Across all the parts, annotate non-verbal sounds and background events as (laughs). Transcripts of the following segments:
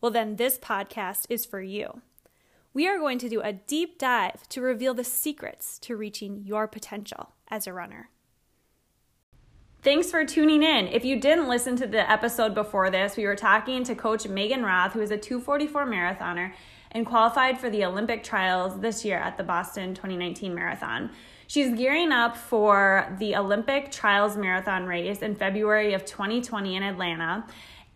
Well, then this podcast is for you. We are going to do a deep dive to reveal the secrets to reaching your potential as a runner. Thanks for tuning in. If you didn't listen to the episode before this, we were talking to Coach Megan Roth, who is a 244 marathoner and qualified for the Olympic trials this year at the Boston 2019 Marathon. She's gearing up for the Olympic Trials Marathon race in February of 2020 in Atlanta.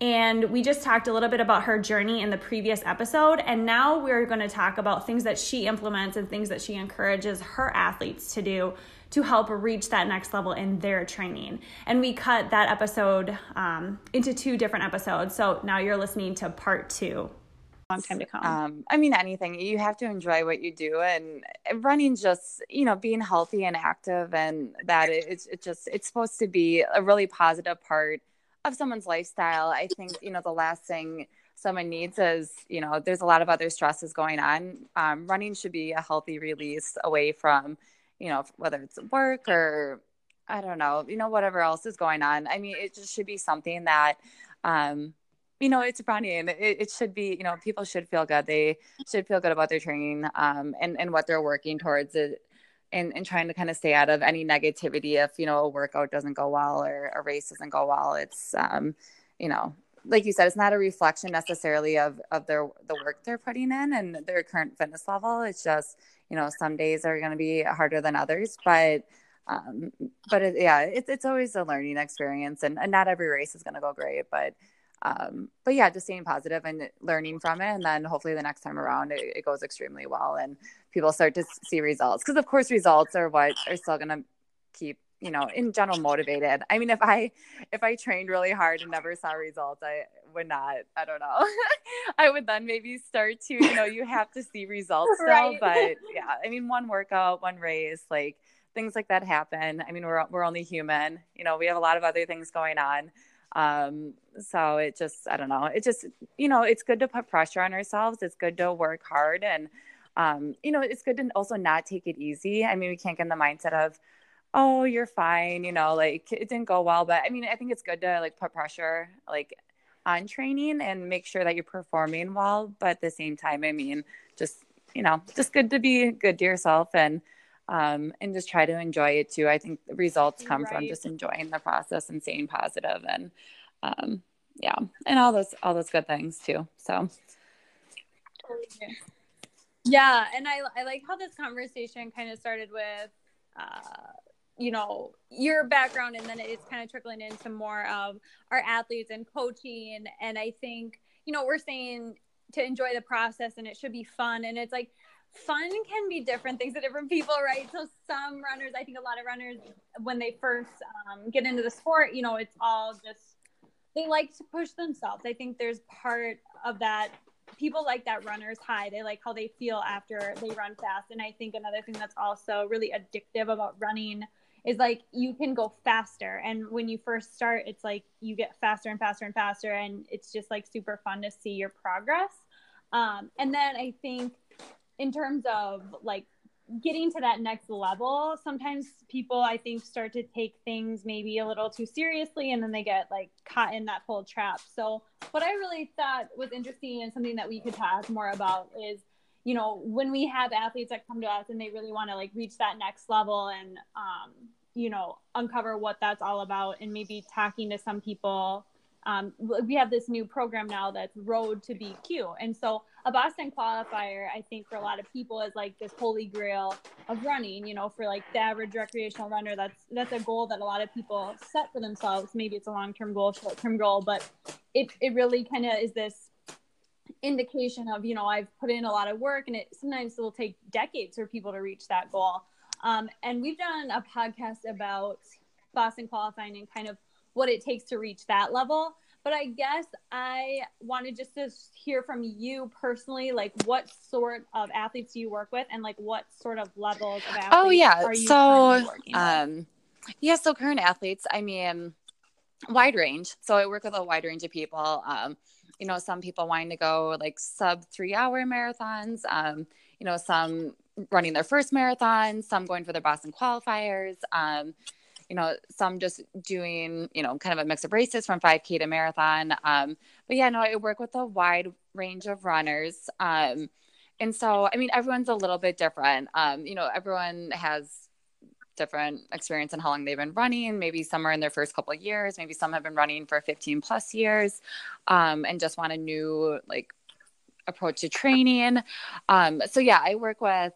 And we just talked a little bit about her journey in the previous episode. And now we're going to talk about things that she implements and things that she encourages her athletes to do to help reach that next level in their training. And we cut that episode um, into two different episodes. So now you're listening to part two. Long time to come. Um, I mean, anything. You have to enjoy what you do, and running just, you know, being healthy and active, and that it's it just it's supposed to be a really positive part of someone's lifestyle. I think, you know, the last thing someone needs is, you know, there's a lot of other stresses going on. Um, running should be a healthy release away from, you know, whether it's work or I don't know, you know, whatever else is going on. I mean, it just should be something that, um, you know, it's running. It, it should be, you know, people should feel good. They should feel good about their training um, and, and what they're working towards. It, and, and trying to kind of stay out of any negativity if you know a workout doesn't go well or a race doesn't go well. It's um you know like you said it's not a reflection necessarily of of their the work they're putting in and their current fitness level. It's just you know some days are going to be harder than others but um but it, yeah it's it's always a learning experience and, and not every race is going to go great but um, but yeah, just staying positive and learning from it. And then hopefully the next time around it, it goes extremely well and people start to see results. Cause of course results are what are still going to keep, you know, in general motivated. I mean, if I, if I trained really hard and never saw results, I would not, I don't know. (laughs) I would then maybe start to, you know, you have to see results (laughs) still, right. but yeah, I mean, one workout, one race, like things like that happen. I mean, we're, we're only human, you know, we have a lot of other things going on. Um, so it just, I don't know, it just, you know, it's good to put pressure on ourselves. It's good to work hard and, um, you know, it's good to also not take it easy. I mean, we can't get in the mindset of, oh, you're fine, you know, like it didn't go well. But I mean, I think it's good to like put pressure like on training and make sure that you're performing well. But at the same time, I mean, just, you know, just good to be good to yourself and, um, and just try to enjoy it too. I think the results come right. from just enjoying the process and staying positive and um, yeah, and all those all those good things too. So yeah, and I I like how this conversation kind of started with uh, you know your background and then it's kind of trickling into more of our athletes and coaching and I think you know we're saying to enjoy the process and it should be fun and it's like fun can be different things to different people, right? So some runners, I think a lot of runners, when they first um, get into the sport, you know, it's all just they like to push themselves. I think there's part of that. People like that runner's high. They like how they feel after they run fast. And I think another thing that's also really addictive about running is like you can go faster. And when you first start, it's like you get faster and faster and faster. And it's just like super fun to see your progress. Um, and then I think in terms of like getting to that next level, sometimes people I think start to take things maybe a little too seriously and then they get like caught in that whole trap. So what I really thought was interesting and something that we could talk more about is you know when we have athletes that come to us and they really want to like reach that next level and um you know uncover what that's all about and maybe talking to some people um, we have this new program now that's Road to BQ. And so a Boston qualifier, I think for a lot of people is like this holy grail of running, you know, for like the average recreational runner, that's, that's a goal that a lot of people set for themselves. Maybe it's a long-term goal, short-term goal, but it, it really kind of is this indication of, you know, I've put in a lot of work and it sometimes will take decades for people to reach that goal. Um, and we've done a podcast about Boston qualifying and kind of what it takes to reach that level. but I guess I wanted just to hear from you personally, like what sort of athletes do you work with, and like what sort of levels of athletes? Oh yeah, so um, yeah, so current athletes. I mean, wide range. So I work with a wide range of people. Um, you know, some people wanting to go like sub three hour marathons. Um, you know, some running their first marathon, some going for their Boston qualifiers. Um, you know, some just doing, you know, kind of a mix of races from 5K to marathon. Um, but yeah, no, I work with a wide range of runners. Um, and so, I mean, everyone's a little bit different. Um, you know, everyone has different experience in how long they've been running. Maybe some are in their first couple of years. Maybe some have been running for 15 plus years um, and just want a new, like, approach to training. Um, so yeah, I work with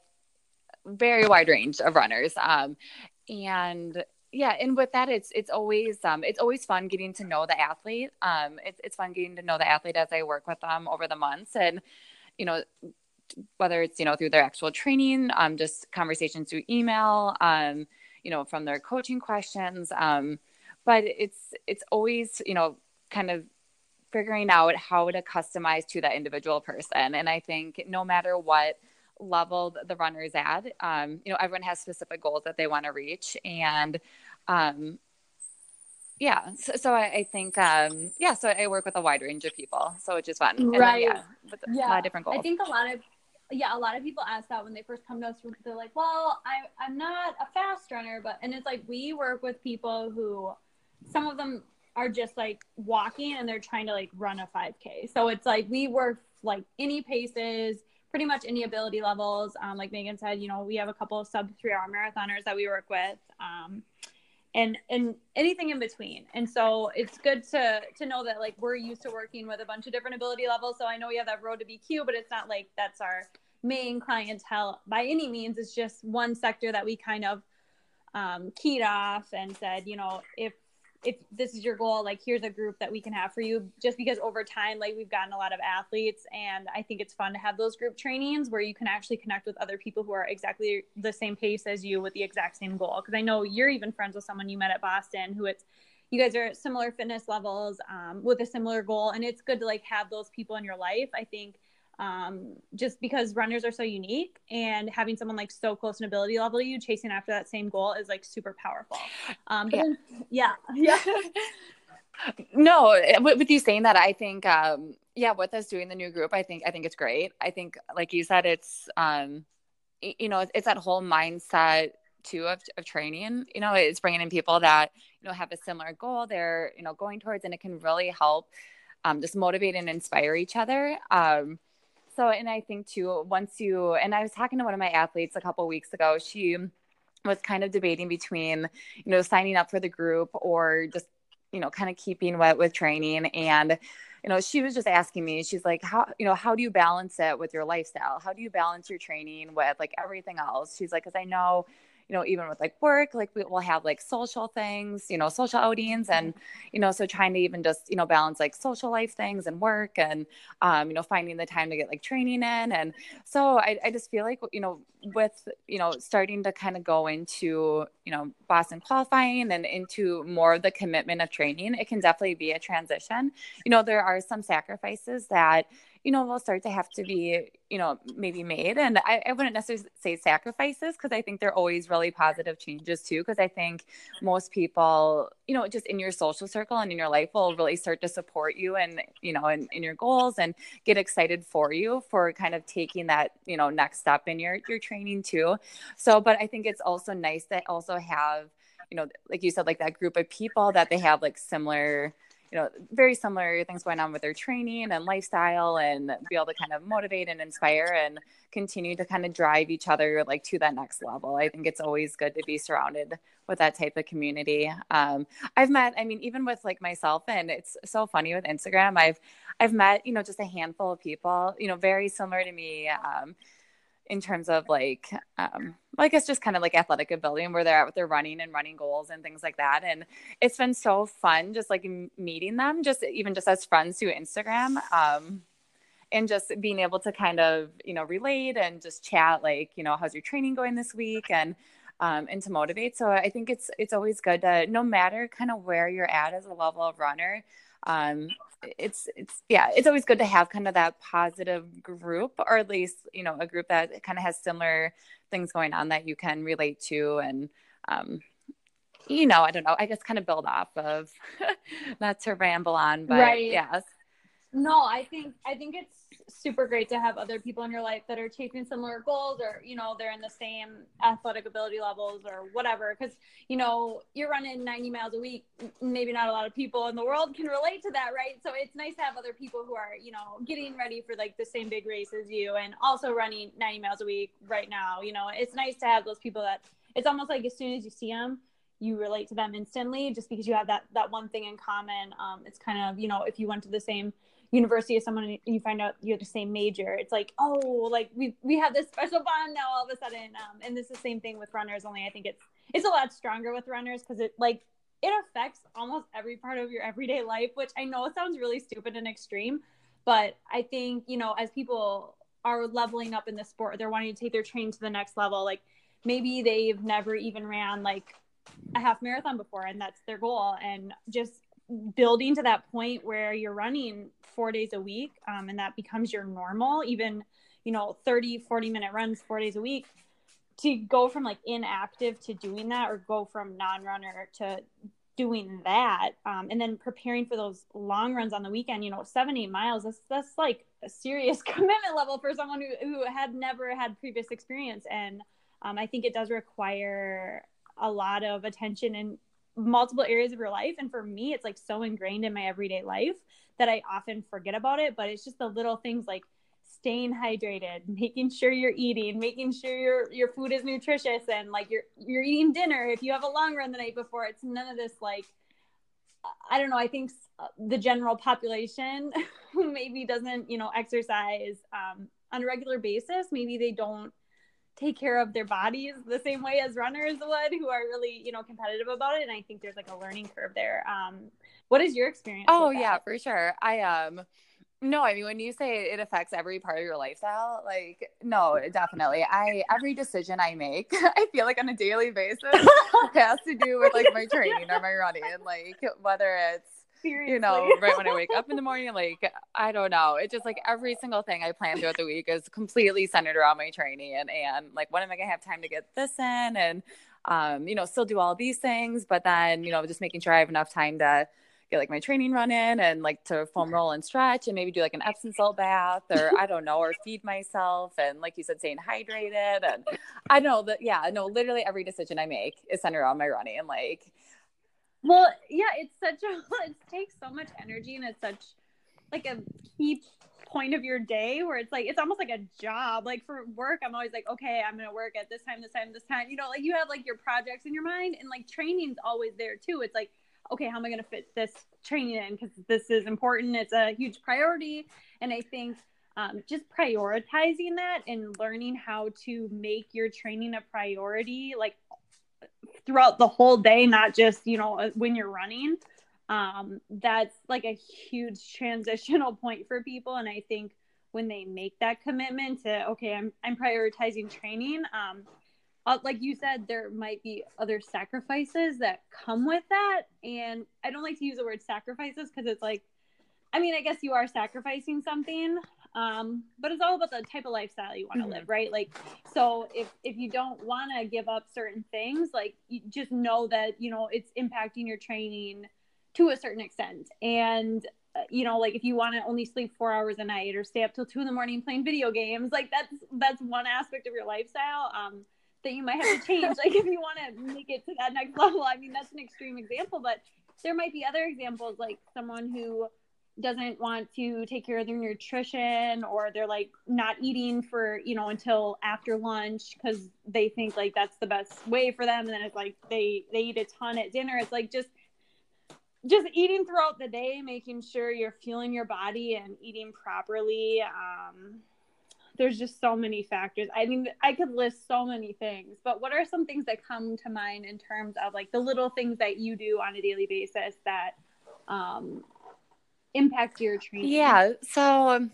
very wide range of runners. Um, and yeah, and with that, it's it's always um, it's always fun getting to know the athlete. Um, it's it's fun getting to know the athlete as I work with them over the months, and you know, whether it's you know through their actual training, um, just conversations through email, um, you know, from their coaching questions. Um, but it's it's always you know kind of figuring out how to customize to that individual person. And I think no matter what level the runner is at, um, you know, everyone has specific goals that they want to reach. And um, yeah, so, so I, I, think, um, yeah, so I work with a wide range of people. So it's just fun. And right. Then, yeah, with yeah. a lot of different goals. I think a lot of, yeah, a lot of people ask that when they first come to us. They're like, "Well, I, I'm not a fast runner, but," and it's like we work with people who, some of them are just like walking and they're trying to like run a 5k so it's like we work like any paces pretty much any ability levels. Um, like megan said you know we have a couple of sub three hour marathoners that we work with um, and and anything in between. And so it's good to to know that like we're used to working with a bunch of different ability levels. So i know we have that road to bq but it's not like that's our main clientele by any means. It's just one sector that we kind of um, keyed off and said you know if if this is your goal, like here's a group that we can have for you. Just because over time, like we've gotten a lot of athletes, and I think it's fun to have those group trainings where you can actually connect with other people who are exactly the same pace as you with the exact same goal. Because I know you're even friends with someone you met at Boston who it's you guys are at similar fitness levels um, with a similar goal, and it's good to like have those people in your life. I think um, just because runners are so unique and having someone like so close in ability level to you chasing after that same goal is like super powerful. Um, yeah. Then, yeah. Yeah. (laughs) no, with you saying that, I think, um, yeah, with us doing the new group, I think, I think it's great. I think, like you said, it's, um, you know, it's that whole mindset too of, of training you know it's bringing in people that you know have a similar goal they're you know going towards and it can really help um, just motivate and inspire each other um, so and i think too once you and i was talking to one of my athletes a couple weeks ago she was kind of debating between you know signing up for the group or just you know kind of keeping wet with training. And you know she was just asking me she's like how you know how do you balance it with your lifestyle? How do you balance your training with like everything else? She's like because i know you know, even with like work, like we will have like social things, you know, social outings and, you know, so trying to even just, you know, balance like social life things and work and, um, you know, finding the time to get like training in. And so I, I just feel like, you know, with, you know, starting to kind of go into, you know, Boston qualifying and into more of the commitment of training, it can definitely be a transition. You know, there are some sacrifices that, you know, will start to have to be, you know, maybe made. And I, I wouldn't necessarily say sacrifices because I think they're always really positive changes too. Because I think most people, you know, just in your social circle and in your life will really start to support you and, you know, in, in your goals and get excited for you for kind of taking that, you know, next step in your, your training too. So, but I think it's also nice that also have, you know, like you said, like that group of people that they have like similar, you know, very similar things going on with their training and lifestyle and be able to kind of motivate and inspire and continue to kind of drive each other like to that next level. I think it's always good to be surrounded with that type of community. Um, I've met, I mean, even with like myself and it's so funny with Instagram, I've, I've met, you know, just a handful of people, you know, very similar to me. Um, in terms of like um I guess just kind of like athletic ability and where they're at with their running and running goals and things like that. And it's been so fun just like meeting them, just even just as friends through Instagram. Um and just being able to kind of, you know, relate and just chat like, you know, how's your training going this week and um, and to motivate. So I think it's it's always good to no matter kind of where you're at as a level of runner, um, it's it's yeah it's always good to have kind of that positive group or at least you know a group that kind of has similar things going on that you can relate to and um, you know i don't know i guess kind of build off of (laughs) not to ramble on but right. yes no i think i think it's super great to have other people in your life that are chasing similar goals or you know they're in the same athletic ability levels or whatever. Because you know you're running 90 miles a week maybe not a lot of people in the world can relate to that right? So it's nice to have other people who are you know getting ready for like the same big race as you and also running 90 miles a week right now you know? It's nice to have those people that it's almost like as soon as you see them you relate to them instantly just because you have that that one thing in common. Um, it's kind of you know if you went to the same university as someone you find out you're the same major. It's like oh like we we have this special bond now all of a sudden. Um, and this is the same thing with runners only i think it's it's a lot stronger with runners because it like it affects almost every part of your everyday life which i know sounds really stupid and extreme but i think you know as people are leveling up in the sport they're wanting to take their training to the next level like maybe they've never even ran like a half marathon before and that's their goal. And just building to that point where you're running four days a week um, and that becomes your normal even you know 30 40 minute runs four days a week to go from like inactive to doing that or go from non-runner to doing that um, and then preparing for those long runs on the weekend you know seven eight miles that's that's like a serious (laughs) commitment level for someone who, who had never had previous experience and um, i think it does require a lot of attention and multiple areas of your life. And for me, it's like so ingrained in my everyday life that I often forget about it. But it's just the little things like staying hydrated, making sure you're eating, making sure your your food is nutritious and like you're you're eating dinner if you have a long run the night before. It's none of this like I don't know, I think the general population who (laughs) maybe doesn't, you know, exercise um, on a regular basis, maybe they don't take care of their bodies the same way as runners would who are really you know competitive about it. And i think there's like a learning curve there. Um what is your experience oh yeah for sure. I um no i mean when you say it affects every part of your lifestyle like no definitely. I every decision i make (laughs) i feel like on a daily basis (laughs) has to do with like my training or my running like whether it's Seriously. you know, right when I wake up in the (laughs) morning, like I don't know. It's just like every single thing I plan throughout the week is completely centered around my training and and like when am I gonna have time to get this in and um, you know, still do all these things, but then, you know, just making sure I have enough time to get like my training run in and like to foam roll and stretch and maybe do like an Epsom salt bath or I don't know, or feed myself and like you said, staying hydrated and I know that yeah, no, literally every decision I make is centered around my running and like well, yeah, it's such a (laughs) it takes so much energy and it's such like a key point of your day where it's like it's almost like a job. Like for work, I'm always like, okay, I'm gonna work at this time, this time, this time. You know, like you have like your projects in your mind, and like training's always there too. It's like, okay, how am I gonna fit this training in? Because this is important. It's a huge priority, and I think um, just prioritizing that and learning how to make your training a priority, like throughout the whole day, not just, you know, when you're running. Um, that's like a huge transitional (laughs) point for people. And I think when they make that commitment to, okay, I'm, I'm prioritizing training, um, uh, like you said, there might be other sacrifices that come with that. And I don't like to use the word sacrifices because it's like, I mean, I guess you are sacrificing something, um, but it's all about the type of lifestyle you want to mm-hmm. live right? Like so if if you don't want to give up certain things like you just know that you know it's impacting your training to a certain extent. And uh, you know like if you want to only sleep four hours a night or stay up till two in the morning playing video games like that's that's one aspect of your lifestyle um that you might have to change like if you want to make it to that next (laughs) level. I mean that's an extreme example but there might be other examples like someone who doesn't want to take care of their nutrition or they're like not eating for you know until after lunch because they think like that's the best way for them. And then it's like they they eat a ton at dinner. It's like just just eating throughout the day making sure you're fueling your body and eating properly um there's just so many factors. I mean i could list so many things but what are some things that come to mind in terms of like the little things that you do on a daily basis that um impacts your training? Yeah. So um,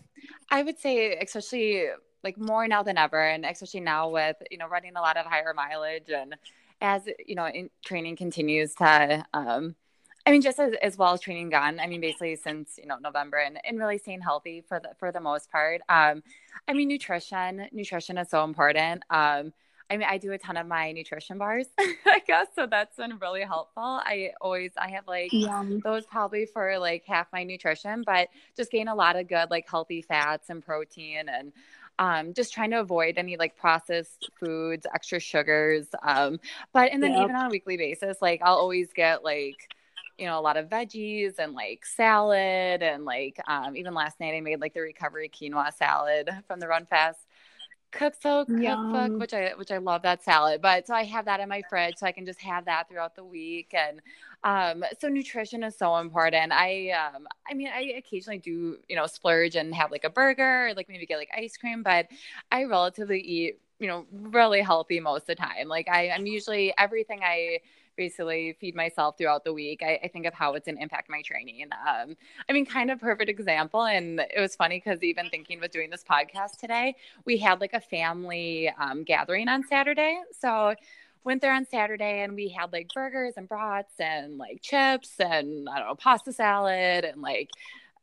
I would say, especially like more now than ever, and especially now with, you know, running a lot of higher mileage and as, you know, in, training continues to, um, I mean, just as, as well as training gone. I mean, basically since you know November and, and really staying healthy for the for the most part. Um, I mean, nutrition nutrition is so important. Um, I mean, I do a ton of my nutrition bars, (laughs) I guess, so that's been really helpful. I always I have like Yum. those probably for like half my nutrition, but just gain a lot of good like healthy fats and protein and um, just trying to avoid any like processed foods, extra sugars. Um, but and then yep. even on a weekly basis, like I'll always get like you know a lot of veggies and like salad and like um, even last night I made like the recovery quinoa salad from the Run Fast cookbook, cookbook, which I which I love that salad. But so I have that in my fridge, so I can just have that throughout the week. And um, so nutrition is so important. I um, I mean, I occasionally do you know splurge and have like a burger, or like maybe get like ice cream, but I relatively eat you know really healthy most of the time. Like I, I'm usually everything I basically feed myself throughout the week. I, I think of how it's an impact my training. Um, I mean, kind of perfect example. And it was funny because even thinking with doing this podcast today, we had like a family um, gathering on Saturday. So went there on Saturday and we had like burgers and brats and like chips and I don't know, pasta salad and like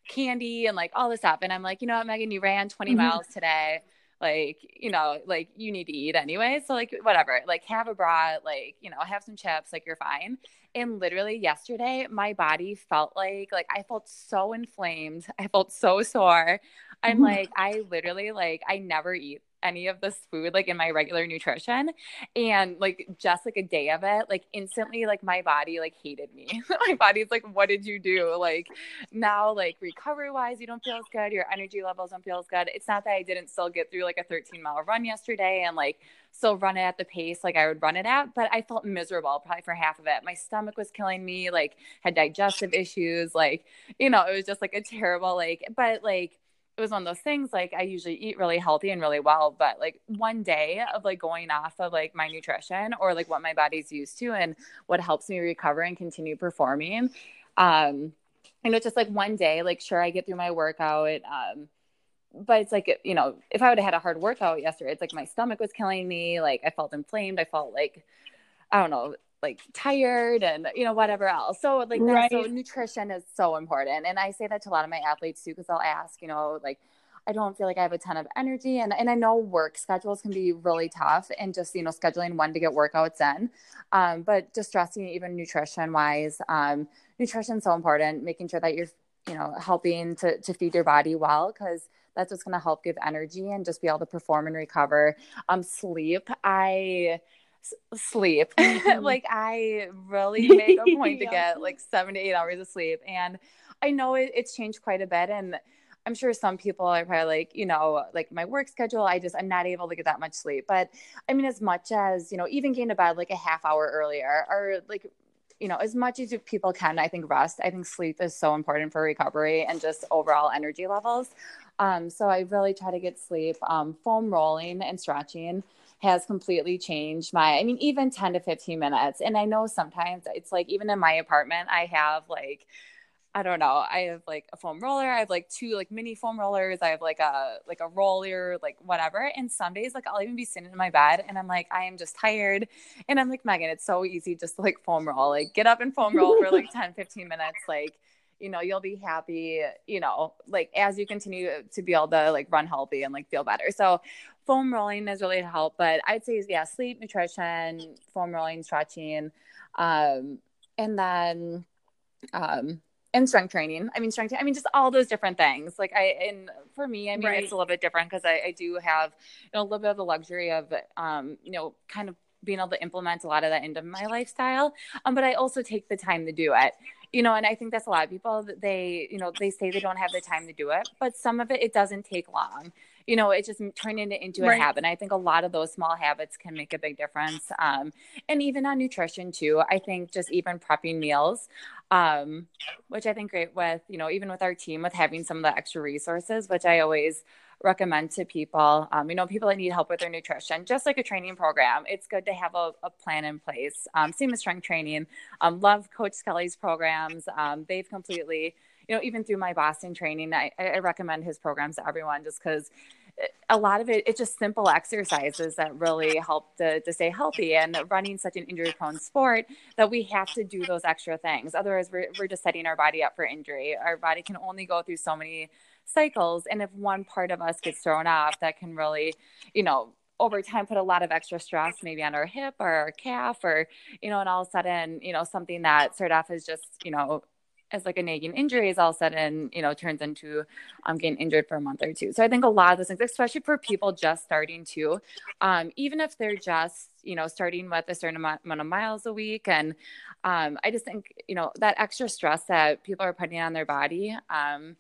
candy and like all this stuff. And I'm like, you know what, Megan, you ran 20 mm-hmm. miles today like you know like you need to eat anyway so like whatever like have a bra like you know have some chips like you're fine and literally yesterday my body felt like like i felt so inflamed i felt so sore i'm mm-hmm. like i literally like i never eat any of this food like in my regular nutrition and like just like a day of it like instantly like my body like hated me. (laughs) My body's like what did you do? Like now like recovery wise you don't feel as good your energy levels don't feel as good. It's not that i didn't still get through like a 13 mile run yesterday and like still run it at the pace like i would run it at but i felt miserable probably for half of it. My stomach was killing me like had digestive issues like you know it was just like a terrible like but like it was one of those things like I usually eat really healthy and really well, but like one day of like going off of like my nutrition or like what my body's used to and what helps me recover and continue performing. Um, you know, just like one day, like sure I get through my workout. Um, but it's like you know, if I would have had a hard workout yesterday, it's like my stomach was killing me. Like I felt inflamed. I felt like I don't know, like tired and you know whatever else. So like right. so nutrition is so important. And i say that to a lot of my athletes too because i'll ask you know like i don't feel like i have a ton of energy. And, and i know work schedules can be really tough and just you know scheduling when to get workouts in. Um, but just stressing even nutrition wise um, nutrition is so important making sure that you're you know helping to, to feed your body well because that's what's going to help give energy and just be able to perform and recover. Um sleep i sleep. (laughs) Mm-hmm. like I really make a point yeah. to (laughs) get like seven to eight hours of sleep. And I know it, it's changed quite a bit. And I'm sure some people are probably like, you know, like my work schedule, I just, I'm not able to get that much sleep. But I mean, as much as, you know, even getting to bed like a half hour earlier or like, you know, as much as people can, I think rest, I think sleep is so important for recovery and just overall energy levels. Um, so I really try to get sleep, um, foam rolling and stretching has completely changed my i mean even 10 to 15 minutes and i know sometimes it's like even in my apartment i have like I don't know. I have like a foam roller. I have like two like mini foam rollers. I have like a like a roller, like whatever. And some days like I'll even be sitting in my bed and I'm like, I am just tired. And I'm like, Megan, it's so easy just to like foam roll. Like get up and foam roll for like (laughs) 10, 15 minutes. Like you know you'll be happy you know like as you continue to be able to like run healthy and like feel better. So foam rolling has really helped but i'd say yeah sleep nutrition foam rolling stretching um and then um and strength training. I mean strength i mean just all those different things. Like i and for me i mean right. it's a little bit different because I, I do have you know a little bit of the luxury of um you know kind of being able to implement a lot of that into my lifestyle. Um but i also take the time to do it you know and i think that's a lot of people that they you know they say they don't have the time to do it but some of it it doesn't take long you know it just turning into, into right. a habit and i think a lot of those small habits can make a big difference um, and even on nutrition too i think just even prepping meals um, which i think great with you know even with our team with having some of the extra resources which i always recommend to people, um, you know, people that need help with their nutrition, just like a training program. It's good to have a, a plan in place. Um, same as strength training. Um, love Coach Skelly's programs. Um, they've completely, you know, even through my Boston training, I, I recommend his programs to everyone just because a lot of it it's just simple exercises that really help to, to stay healthy and running such an injury prone sport that we have to do those extra things otherwise we're, we're just setting our body up for injury our body can only go through so many cycles and if one part of us gets thrown off that can really you know over time put a lot of extra stress maybe on our hip or our calf or you know and all of a sudden you know something that started off as just you know as like a nagging injury is all of a sudden, you know, turns into um, getting injured for a month or two. So I think a lot of those things, especially for people just starting to, um, even if they're just, you know, starting with a certain amount, amount of miles a week. And um, I just think, you know, that extra stress that people are putting on their body, um,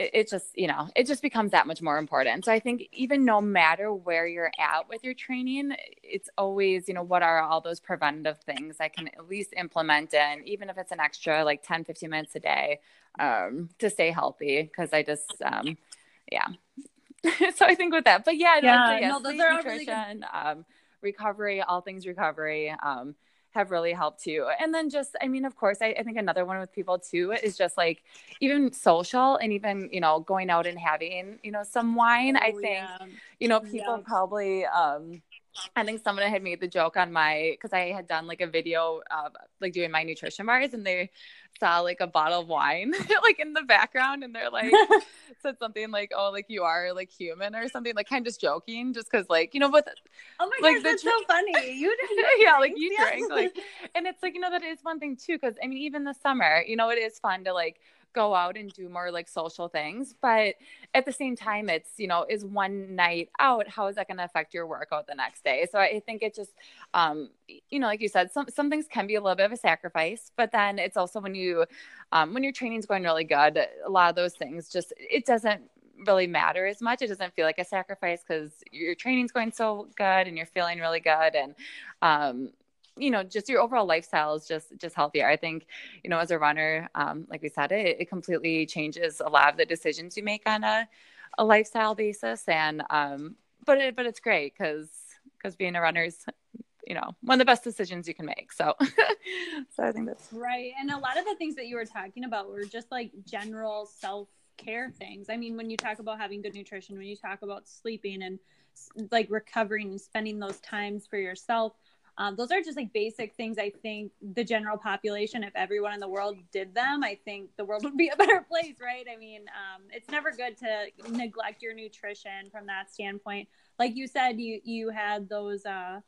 it, it, just you know it just becomes that much more important. So i think even no matter where you're at with your training it's always you know what are all those preventative things i can at least implement in even if it's an extra like 10 15 minutes a day um, to stay healthy because i just um, yeah. (laughs) So i think with that but yeah, yeah, no, no those are nutrition really um, recovery all things recovery um, have really helped too. And then just, I mean, of course, I, I, think another one with people too is just like even social and even, you know, going out and having, you know, some wine. Oh, I think, yeah. you know, people yeah. probably, um, I think someone had made the joke on my because I had done like a video of like doing my nutrition bars and they saw like a bottle of wine (laughs) like in the background and they're like (laughs) said something like oh like you are like human or something like kind of just joking just because like you know but oh my like, gosh that's so funny. You (laughs) yeah like you drink like and it's like you know that is one thing too because I mean even the summer you know it is fun to like go out and do more like social things. But at the same time, it's, you know, is one night out, how is that going to affect your workout the next day? So I think it just, um, you know, like you said, some, some things can be a little bit of a sacrifice, but then it's also when you, um, when your training's going really good, a lot of those things just, it doesn't really matter as much. It doesn't feel like a sacrifice because your training's going so good and you're feeling really good. And, um, you know just your overall lifestyle is just just healthier. I think you know as a runner um, like we said it, it completely changes a lot of the decisions you make on a, a lifestyle basis. And um but it, but it's great because because being a runner is you know one of the best decisions you can make. So (laughs) so i think that's right. And a lot of the things that you were talking about were just like general self care things. I mean when you talk about having good nutrition when you talk about sleeping and like recovering and spending those times for yourself um, those are just like basic things I think the general population, if everyone in the world did them, I think the world (laughs) would be a better place, right? I mean, um, it's never good to neglect your nutrition from that standpoint. Like you said, you you had those uh,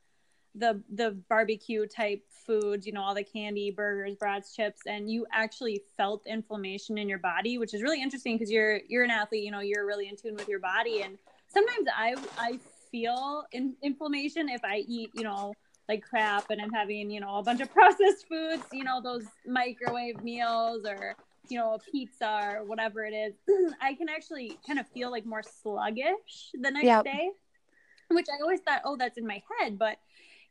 the the barbecue type foods, you know, all the candy, burgers, brats, chips, and you actually felt inflammation in your body, which is really interesting because you're you're an athlete, you know, you're really in tune with your body, and sometimes I I feel in, inflammation if I eat, you know like crap and I'm having, you know, a bunch of processed foods, you know, those microwave meals or, you know, a pizza or whatever it is, (clears throat) I can actually kind of feel like more sluggish the next yep. day, which I always thought, oh, that's in my head. But,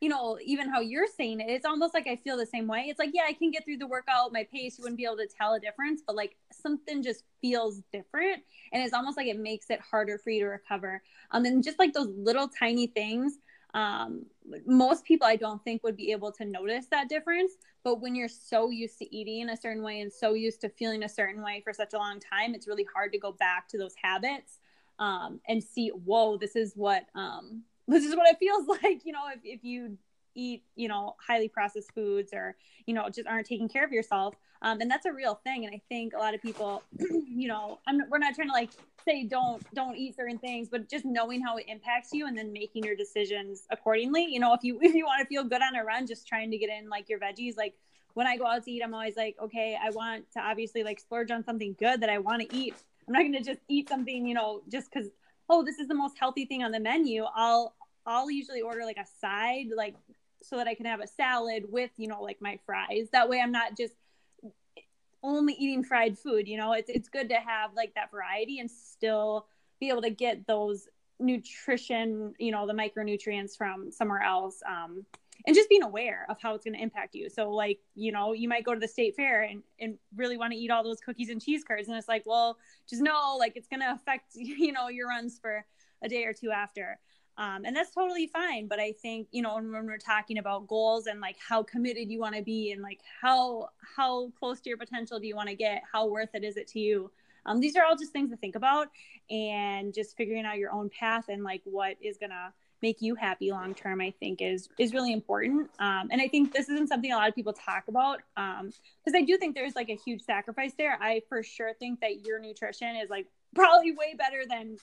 you know, even how you're saying it, it's almost like I feel the same way. It's like, yeah, I can get through the workout, my pace, you wouldn't be able to tell a difference, but like something just feels different. And it's almost like it makes it harder for you to recover. Um, and just like those little tiny things um, most people I don't think would be able to notice that difference. But when you're so used to eating a certain way and so used to feeling a certain way for such a long time, it's really hard to go back to those habits um, and see, whoa, this is what um, (laughs) this is what it feels (laughs) like. You know, if, if you eat, you know, highly processed foods or, you know, just aren't taking care of yourself. Um, and that's a real thing. And I think a lot of people, (clears throat) you know, I'm, we're not trying to like say don't don't eat certain things but just knowing how it impacts you and then making your decisions accordingly you know if you (laughs) if you want to feel good on a run just trying to get in like your veggies like when i go out to eat i'm always like okay i want to obviously like splurge on something good that i want to eat i'm not going to just eat something you know just because oh this is the most healthy thing on the menu i'll i'll usually order like a side like so that i can have a salad with you know like my fries. That way i'm not just only eating fried food you know? It's, it's good to have like that variety and still be able to get those nutrition you know the micronutrients from somewhere else um, and just being aware of how it's going to impact you. So like you know you might go to the state fair and, and really want to eat all those cookies and cheese curds and it's like well just know like it's going to affect (laughs) you know your runs for a day or two after Um, and that's totally fine. But I think, you know, when, we're talking about goals and like how committed you want to be and like how how close to your potential do you want to get, how worth it is it to you? Um, these are all just things to think about and just figuring out your own path and like what is gonna make you happy long term i think is is really important um, and i think this isn't something a lot of people talk about because um, i do think there's like a huge sacrifice there i for sure think that your nutrition is like probably way better than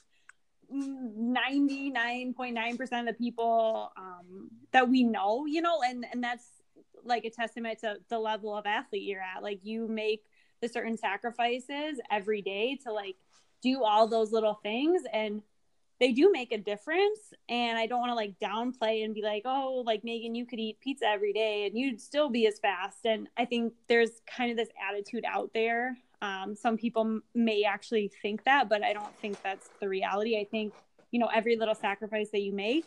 99.9% of the people um, that we know you know and and that's like a testament to the level of athlete you're at. Like you make the certain sacrifices every day to like do all those little things and they do make a difference. And i don't want to like downplay and be like oh like megan you could eat pizza every day and you'd still be as fast. And i think there's kind of this attitude out there um, some people may actually think that but i don't think that's the reality. I think you know every little sacrifice that you make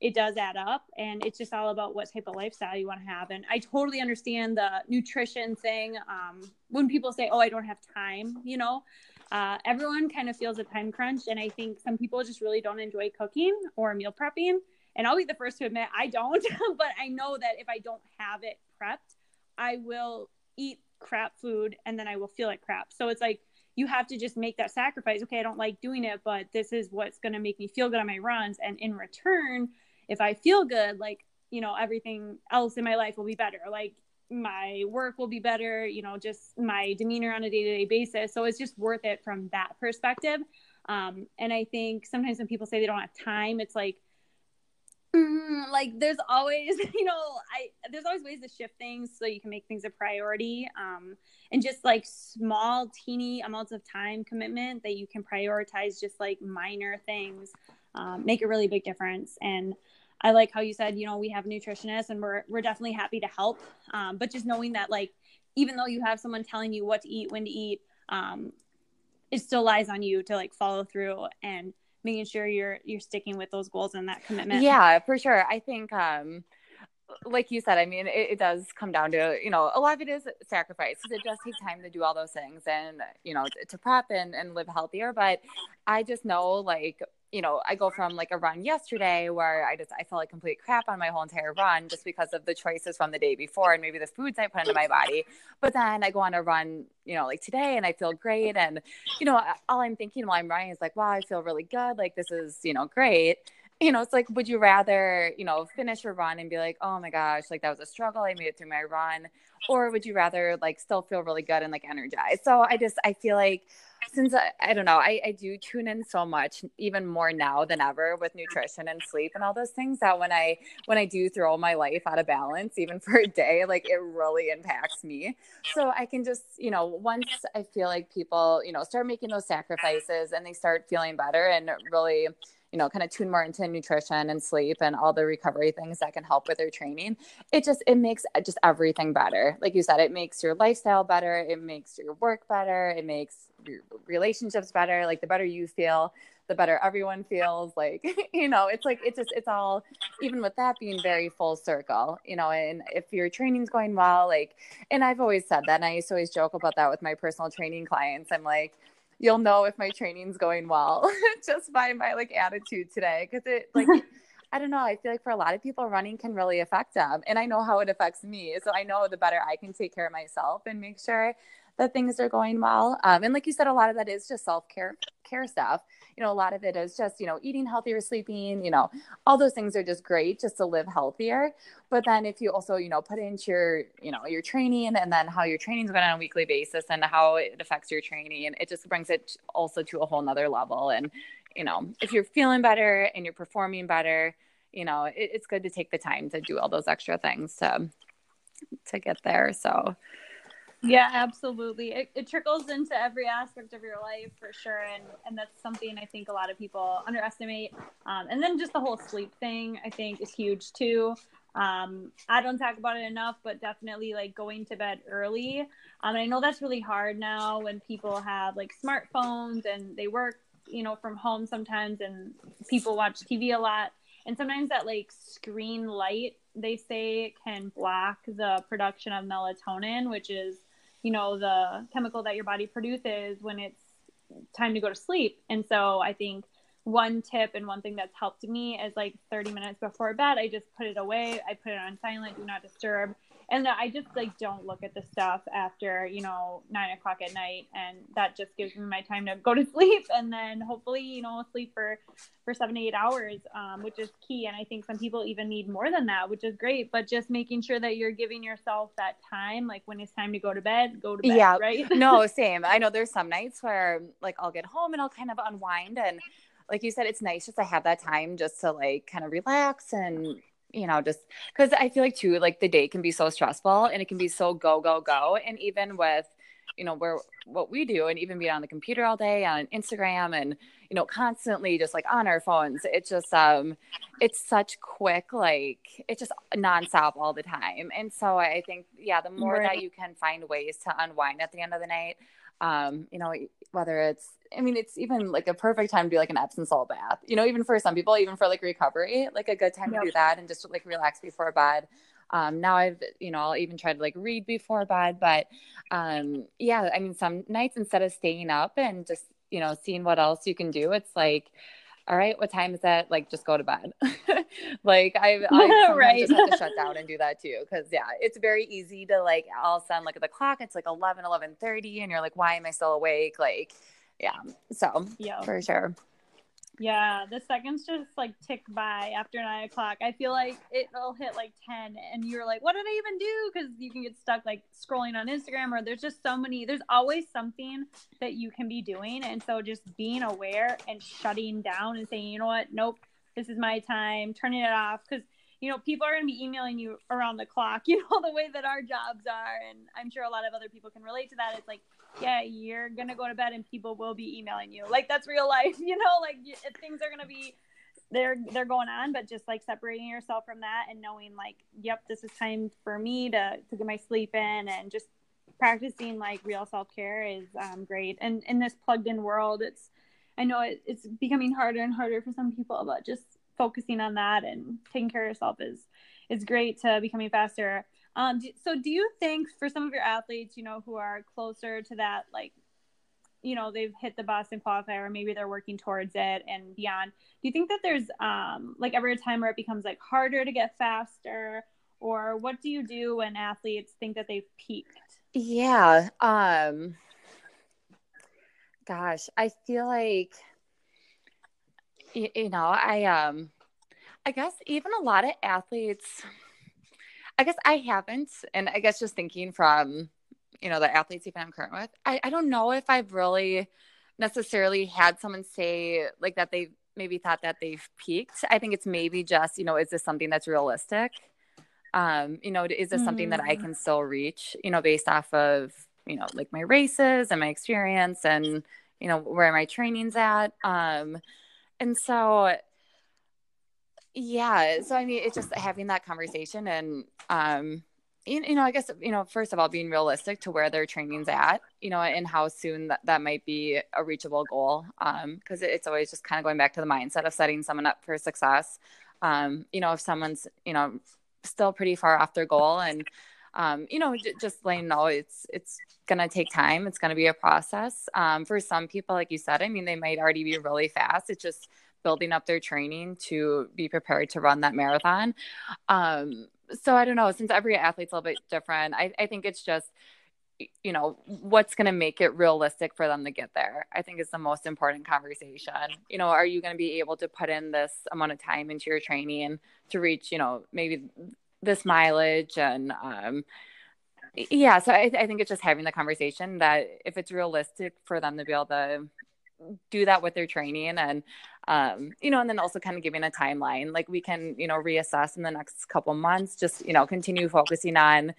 it does add up and it's just all about what type of lifestyle you want to have. And i totally understand the nutrition thing um, when people say oh i don't have time you know? Uh, everyone kind of feels a time crunch and i think some people just really don't enjoy cooking or meal prepping. And i'll be the first to admit i don't (laughs) but i know that if i don't have it prepped i will eat crap food and then i will feel like crap so it's like you have to just make that sacrifice okay i don't like doing it but this is what's going to make me feel good on my runs and in return if I feel good, like, you know, everything else in my life will be better. Like my work will be better, you know, just my demeanor on a day to day basis. So it's just worth it from that perspective. Um, and I think sometimes when people say they don't have time, it's like, mm, like there's always, (laughs) you know, I there's always ways to shift things so you can make things a priority. Um, and just like small, teeny amounts of time commitment that you can prioritize, just like minor things, um, make a really big difference. And I like how you said, you know, we have nutritionists and we're we're definitely happy to help. Um, but just knowing that like even though you have someone telling you what to eat, when to eat, um, it still lies on you to like follow through and making sure you're you're sticking with those goals and that commitment. Yeah, for sure. I think um like you said, I mean, it, it, does come down to, you know, a lot of it is sacrifice it does take time to do all those things and, you know, to, to prep and, and live healthier. But I just know, like, you know, I go from like a run yesterday where I just I felt like complete crap on my whole entire run just because of the choices from the day before and maybe the foods I put into my body. But then I go on a run, you know, like today and I feel great and you know, all I'm thinking while I'm running is like, wow, I feel really good. Like this is, you know, great. You know, it's like, would you rather, you know, finish your run and be like, oh my gosh, like that was a struggle. I made it through my run. Or would you rather like still feel really good and like energized? So I just I feel like since I, I don't know, I, I do tune in so much, even more now than ever with nutrition and sleep and all those things that when I when I do throw my life out of balance, even for a day, like it really impacts me. So I can just, you know, once I feel like people, you know, start making those sacrifices and they start feeling better and really you know kind of tune more into nutrition and sleep and all the recovery things that can help with their training it just it makes just everything better like you said it makes your lifestyle better it makes your work better it makes your relationships better like the better you feel the better everyone feels like (laughs) you know it's like it's just it's all even with that being very full circle you know and if your training's going well like and i've always said that and i used to always joke about that with my personal training clients i'm like you'll know if my training's going well (laughs) just by my like attitude today because it like (laughs) I don't know. I feel like for a lot of people, running can really affect them. And I know how it affects me. So I know the better I can take care of myself and make sure that things are going well. Um, and like you said, a lot of that is just self care care stuff. You know, a lot of it is just, you know, eating healthier, sleeping, you know, all those things are just great just to live healthier. But then if you also, you know, put into your, you know, your training and then how your training is going on a weekly basis and how it affects your training, and it just brings it also to a whole nother level. And, you know, if you're feeling better and you're performing better, you know, it, it's good to take the time to do all those extra things to to get there. So yeah, absolutely. It, it trickles into every aspect of your life for sure, and and that's something I think a lot of people underestimate. Um, and then just the whole sleep thing, I think, is huge too. Um, I don't talk about it enough, but definitely like going to bed early. Um, I know that's really hard now when people have like smartphones and they work, you know, from home sometimes, and people watch TV a lot. And sometimes that like screen light, they say, can block the production of melatonin, which is you know the chemical that your body produces when it's time to go to sleep and so i think one tip and one thing that's helped me is like 30 minutes before bed, I just put it away. I put it on silent, do not disturb and I just like don't look at the stuff after you know nine o'clock at night, and that just gives me my time to go to (laughs) sleep, and then hopefully you know sleep for for seven to eight hours, um, which is key. And I think some people even need more than that, which is great. But just making sure that you're giving yourself that time, like when it's time to go to bed, go to bed. Yeah, right. no, (laughs) same. I know there's some nights where like I'll get home and I'll kind of unwind and like you said, it's nice just to have that time just to like kind of relax and you know, just because I feel like too, like the day can be so stressful and it can be so go, go, go. And even with, you know, where what we do and even being on the computer all day on Instagram and, you know, constantly just like on our phones, it's just, um, it's such quick, like it's just nonstop all the time. And so I think, yeah, the more right. that you can find ways to unwind at the end of the night, um, you know, whether it's I mean, it's even like a perfect time to do like an Epsom salt bath. You know, even for some people, even for like recovery, like a good time yep. to do that and just like relax before bed. Um, now I've, you know, I'll even try to like read before bed, but um, yeah, I mean, some nights instead of staying up and just, you know, seeing what else you can do, it's like, all right, what time is that? Like, just go to bed. (laughs) like, I, (laughs) I right. just have to shut down (laughs) and do that too. Cause yeah, it's very easy to like all of a sudden look at the clock. It's like 11, 11 30 and you're like, why am I still awake? Like, yeah. So yeah, for sure. Yeah, the seconds just like tick by after nine o'clock. I feel like it'll hit like ten, and you're like, "What did I even do?" Because you can get stuck like scrolling on Instagram, or there's just so many. There's always something that you can be doing, and so just being aware and shutting down and saying, "You know what? Nope, this is my time." Turning it off because you know people are going to be emailing you around the clock. (laughs) You know the way that our jobs are, and I'm sure a lot of other people can relate to that. It's like yeah, you're gonna go to bed and people will be emailing you. Like that's real life, (laughs) you know. Like things are gonna be they're they're going on, but just like separating yourself from that and knowing like, yep, this is time for me to to get my sleep in and just practicing like real self care is um, great. And in this plugged in world, it's I know it, it's becoming harder and harder for some people, but just focusing on that and taking care of yourself is is great to becoming faster. Um, so do you think for some of your athletes, you know, who are closer to that, like, you know, they've hit the Boston qualifier, or maybe they're working towards it and beyond. Do you think that there's um, like ever a time where it becomes like harder to get faster, or what do you do when athletes think that they've peaked? Yeah. Um, gosh, I feel like you, you know, I um, I guess even a lot of athletes I guess I haven't. And I guess just thinking from, you know, the athletes even I'm current with, I, I don't know if I've really necessarily had someone say like that they maybe thought that they've peaked. I think it's maybe just, you know, is this something that's realistic? Um, you know, is this mm. something that I mm. can still reach, you know, based off of, you know, like my races and my experience and, you know, where my training's at. Um, and so yeah so i mean it's just having that conversation and um you, you know i guess you know first of all being realistic to where their training's at you know and how soon that, that might be a reachable goal um because it's always just kind of going back to the mindset of setting someone up for success um you know if someone's you know still pretty far off their goal and um, you know, j- just letting know it's it's gonna take time. It's gonna be a process. Um, for some people, like you said, I mean, they might already be really fast. It's just building up their training to be prepared to run that marathon. Um, so I don't know, since every athlete's a little bit different, I, I think it's just, you know, what's going to make it realistic for them to get there, I think is the most important conversation. You know, are you going to be able to put in this amount of time into your training to reach, you know, maybe this mileage and, um, yeah, so I, I think it's just having the conversation that if it's realistic for them to be able to do that with their training and um, you know and then also kind of giving a timeline. Like we can you know reassess in the next couple months just you know continue focusing on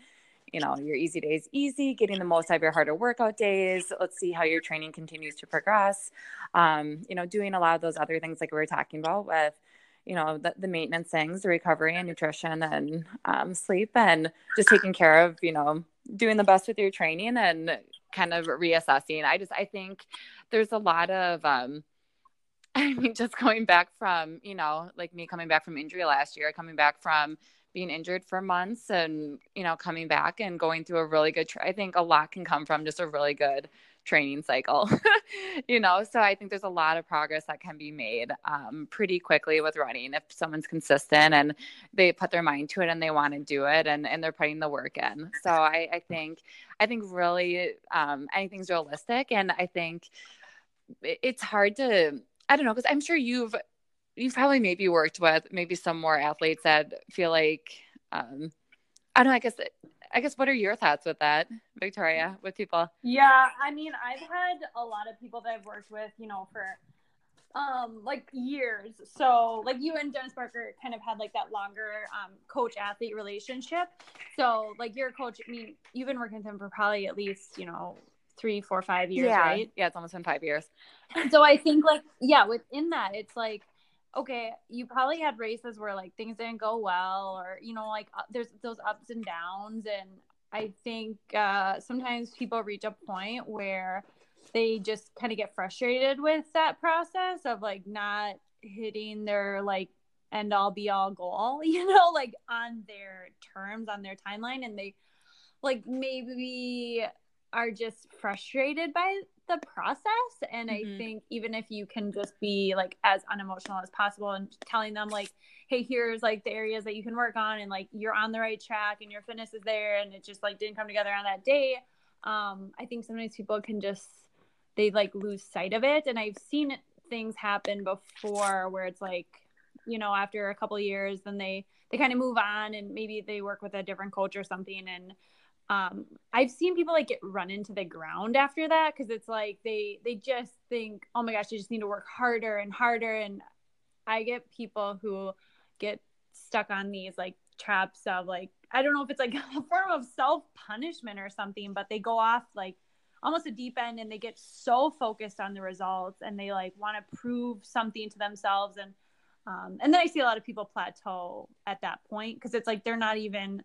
you know your easy days easy getting the most out of your harder workout days. Let's see how your training continues to progress. Um, you know doing a lot of those other things like we were talking about with you know the, the maintenance things the recovery and nutrition and um, sleep and just taking care of you know doing the best with your training and kind of reassessing. I just i think there's a lot of um (laughs) I mean, just going back from, you know, like me coming back from injury last year, coming back from being injured for months and, you know, coming back and going through a really good, tra- I think a lot can come from just a really good training cycle, (laughs) you know? So I think there's a lot of progress that can be made um, pretty quickly with running if someone's consistent and they put their mind to it and they want to do it and, and they're putting the work in. So I, I think, I think really um, anything's realistic. And I think it's hard to, I don't know, because I'm sure you've, you've probably maybe worked with maybe some more athletes that feel like, um, I don't know, I guess I guess what are your thoughts with that, Victoria, with people? Yeah, I mean, I've had a lot of people that I've worked with, you know, for um like years. So like you and Dennis Barker kind of had like that longer um coach athlete relationship. So like your coach, I mean, you've been working with him for probably at least, you know, three, four, five years, yeah. right? Yeah, it's almost been five years. So I think like yeah, within that, it's like okay, you probably had races where like things didn't go well, or you know, like uh, there's those ups and downs, and I think uh, sometimes people reach a point where they just kind of get frustrated with that process of like not hitting their like end all be all goal, (laughs) you know, like on their terms, on their timeline, and they like maybe are just frustrated by the process and mm-hmm. i think even if you can just be like as unemotional as possible and telling them like hey here's like the areas that you can work on and like you're on the right track and your fitness is there and it just like didn't come together on that day um i think sometimes people can just they like lose sight of it and i've seen things happen before where it's like you know after a couple years then they they kind of move on and maybe they work with a different coach or something and um, I've seen people like get run into the ground after that because it's like they they just think, oh my gosh, I just need to work harder and harder. And I get people who get stuck on these like traps of like I don't know if it's like (laughs) a form of self punishment or something, but they go off like almost a deep end and they get so focused on the results and they like want to prove something to themselves and um, and then I see a lot of people plateau at that point because it's like they're not even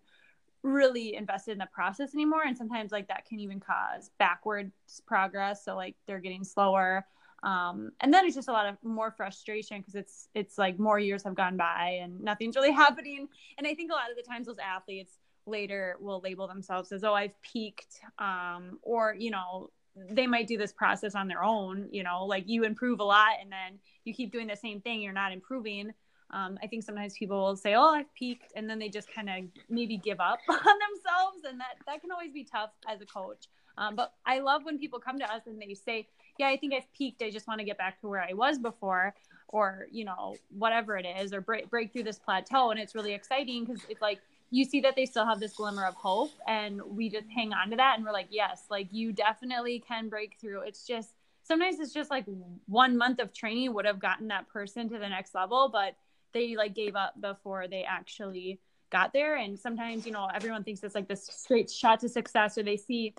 really invested in the process anymore. And sometimes like that can even cause backwards progress. So like they're getting slower. Um, and then it's just a lot of more frustration because it's it's like more years have gone by and nothing's really (laughs) happening. And i think a lot of the times those athletes later will label themselves as oh i've peaked um, or you know they might do this process on their own you know like you improve a lot and then you keep doing the same thing you're not improving um, I think sometimes people will say, "Oh, I've peaked," and then they just kind of maybe give up (laughs) on themselves, and that that can always be tough as a coach. Um, but I love when people come to us and they say, "Yeah, I think I've peaked. I just want to get back to where I was before." Or you know whatever it is, or break break through this plateau, and it's really exciting because it's like you see that they still have this glimmer of hope and we just hang on to that and we're like yes like you definitely can break through it's just sometimes it's just like one month of training would have gotten that person to the next level but they like gave up before they actually got there. And sometimes you know everyone thinks it's like this straight shot to success or they see